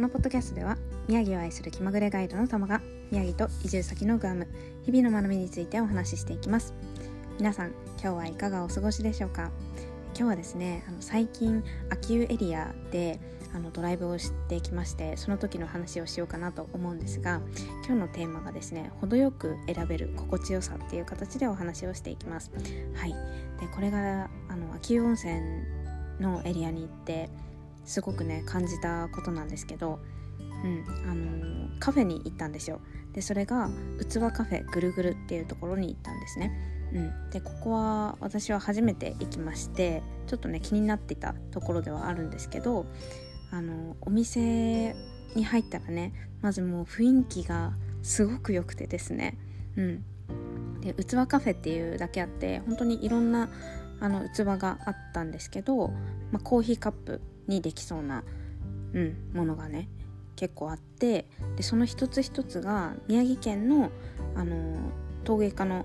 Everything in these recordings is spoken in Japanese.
このポッドキャストでは宮城を愛する気まぐれガイドの玉が宮城と移住先のグアム日々の学びについてお話ししていきます。皆さん今日はいかがお過ごしでしょうか？今日はですねあの最近秋湯エリアであのドライブをしてきましてその時の話をしようかなと思うんですが今日のテーマがですね程よく選べる心地よさっていう形でお話をしていきます。はい。でこれがあの秋湯温泉のエリアに行ってすごくね感じたことなんですけどうんあのー、カフェに行ったんですよ。でそれが器カフェぐるぐるっていうところに行ったんですね。うん、でここは私は初めて行きましてちょっとね気になってたところではあるんですけどあのお店に入ったらねまずもう雰囲気がすごく良くてですね、うん、で器カフェっていうだけあって本当にいろんなあの器があったんですけど、まあ、コーヒーカップにできそうな、うん、ものがね結構あってでその一つ一つが宮城県のあの陶芸家の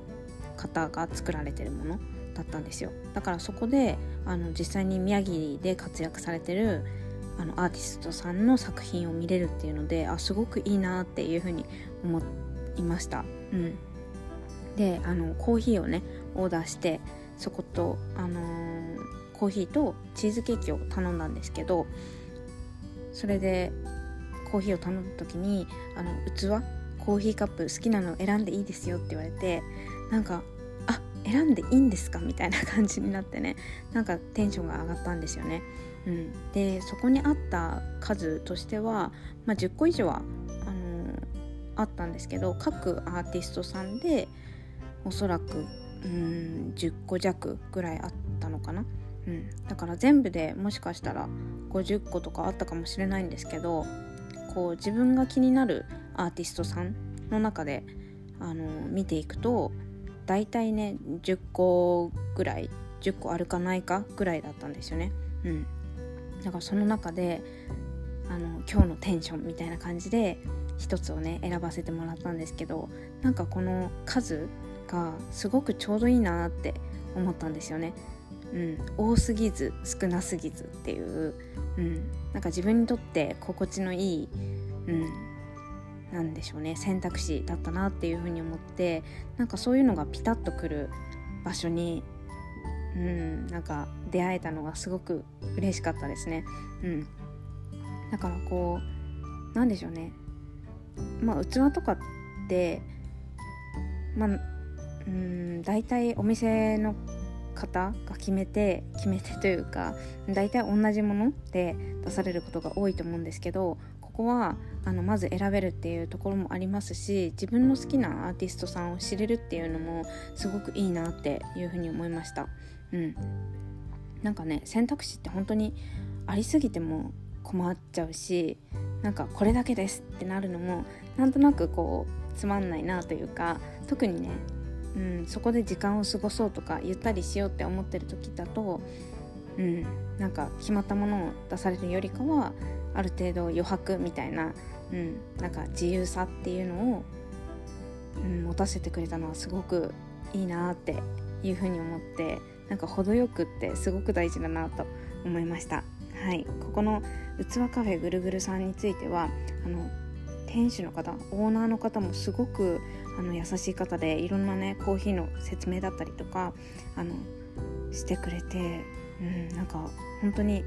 方が作られてるものだったんですよだからそこであの実際に宮城で活躍されてるあのアーティストさんの作品を見れるっていうのであすごくいいなっていうふうに思いました。うん、であのコーヒーをねオーダーしてそこと、あのー、コーヒーとチーズケーキを頼んだんですけどそれでコーヒーを頼んだ時にあの器？コーヒーカップ好きなの選んでいいですよって言われてなんかあ選んでいいんですか？みたいな感じになってねなんかテンションが上がったんですよね。うん、でそこにあった数としては、まあ、10個以上はあのー、あったんですけど各アーティストさんでおそらくうん10個弱ぐらいあったのかな、うん、だから全部でもしかしたら50個とかあったかもしれないんですけどこう自分が気になるアーティストさんの中であの、見ていくと大体ね10個ぐらい10個あるかないかぐらいだったんですよね。うん、だからその中であの今日のテンションみたいな感じで一つをね選ばせてもらったんですけどなんかこの数がすごくちょうどいいなって思ったんですよね。うん、多すぎず少なすぎずっていう、うん、なんか自分にとって心地のいい、うん、なんでしょうね。選択肢だったなっていうふうに思ってなんかそういうのがピタッとくる場所にうん。なんか出会えたのがすごく嬉しかったですね。うん。だからこうなんでしょうね。まあ器とかってまあうん。大体お店の方が決めて決めてというか大体同じもので出されることが多いと思うんですけどここはあのまず選べるっていうところもありますし自分の好きなアーティストさんを知れるっていうのもすごくいいなっていうふうに思いました。うんなんかね選択肢って本当にありすぎても困っちゃうしなんかこれだけですってなるのもなんとなくこうつまんないなというか特にね、うん、そこで時間を過ごそうとかゆったりしようって思ってる時だと、うん、なんか決まったものを出されるよりかはある程度余白みたいな、うん、なんか自由さっていうのを、うん、持たせてくれたのはすごくいいなっていうふうに思ってなんか程よくってすごく大事だなと思いました。はい。ここの器カフェぐるぐるさんについてはあの店主の方オーナーの方もすごくあの優しい方でいろんなねコーヒーの説明だったりとかあのしてくれて、うん、なんか本当に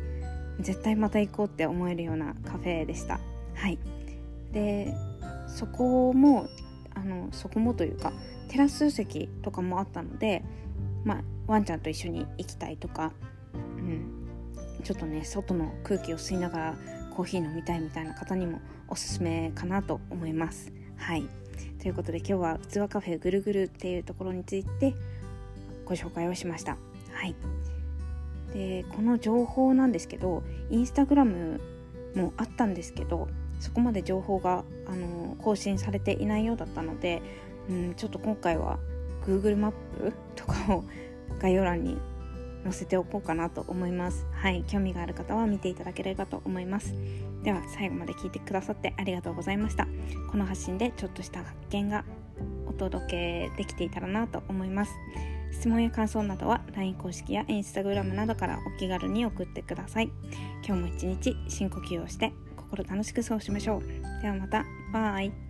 絶対また行こうって思えるようなカフェでした。はい。でそこもあのそこもというかテラス席とかもあったのでまあワンちゃんと一緒に行きたいとか、うん、ちょっとね外の空気を吸いながらコーヒー飲みたいみたいな方にもおすすめかなと思います。はいということで今日は器カフェぐるぐるっていうところについてご紹介をしました。はいでこの情報なんですけどインスタグラムもあったんですけどそこまで情報があの更新されていないようだったので、うん、ちょっと今回は Google マップとかを概要欄に載せておこうかなと思います。はい。興味がある方は見ていただければと思います。では最後まで聞いてくださってありがとうございました。この発信でちょっとした発見がお届けできていたらなと思います。質問や感想などは LINE 公式や Instagram などからお気軽に送ってください。今日も一日深呼吸をして心楽しくそうしましょう。ではまた。バイ。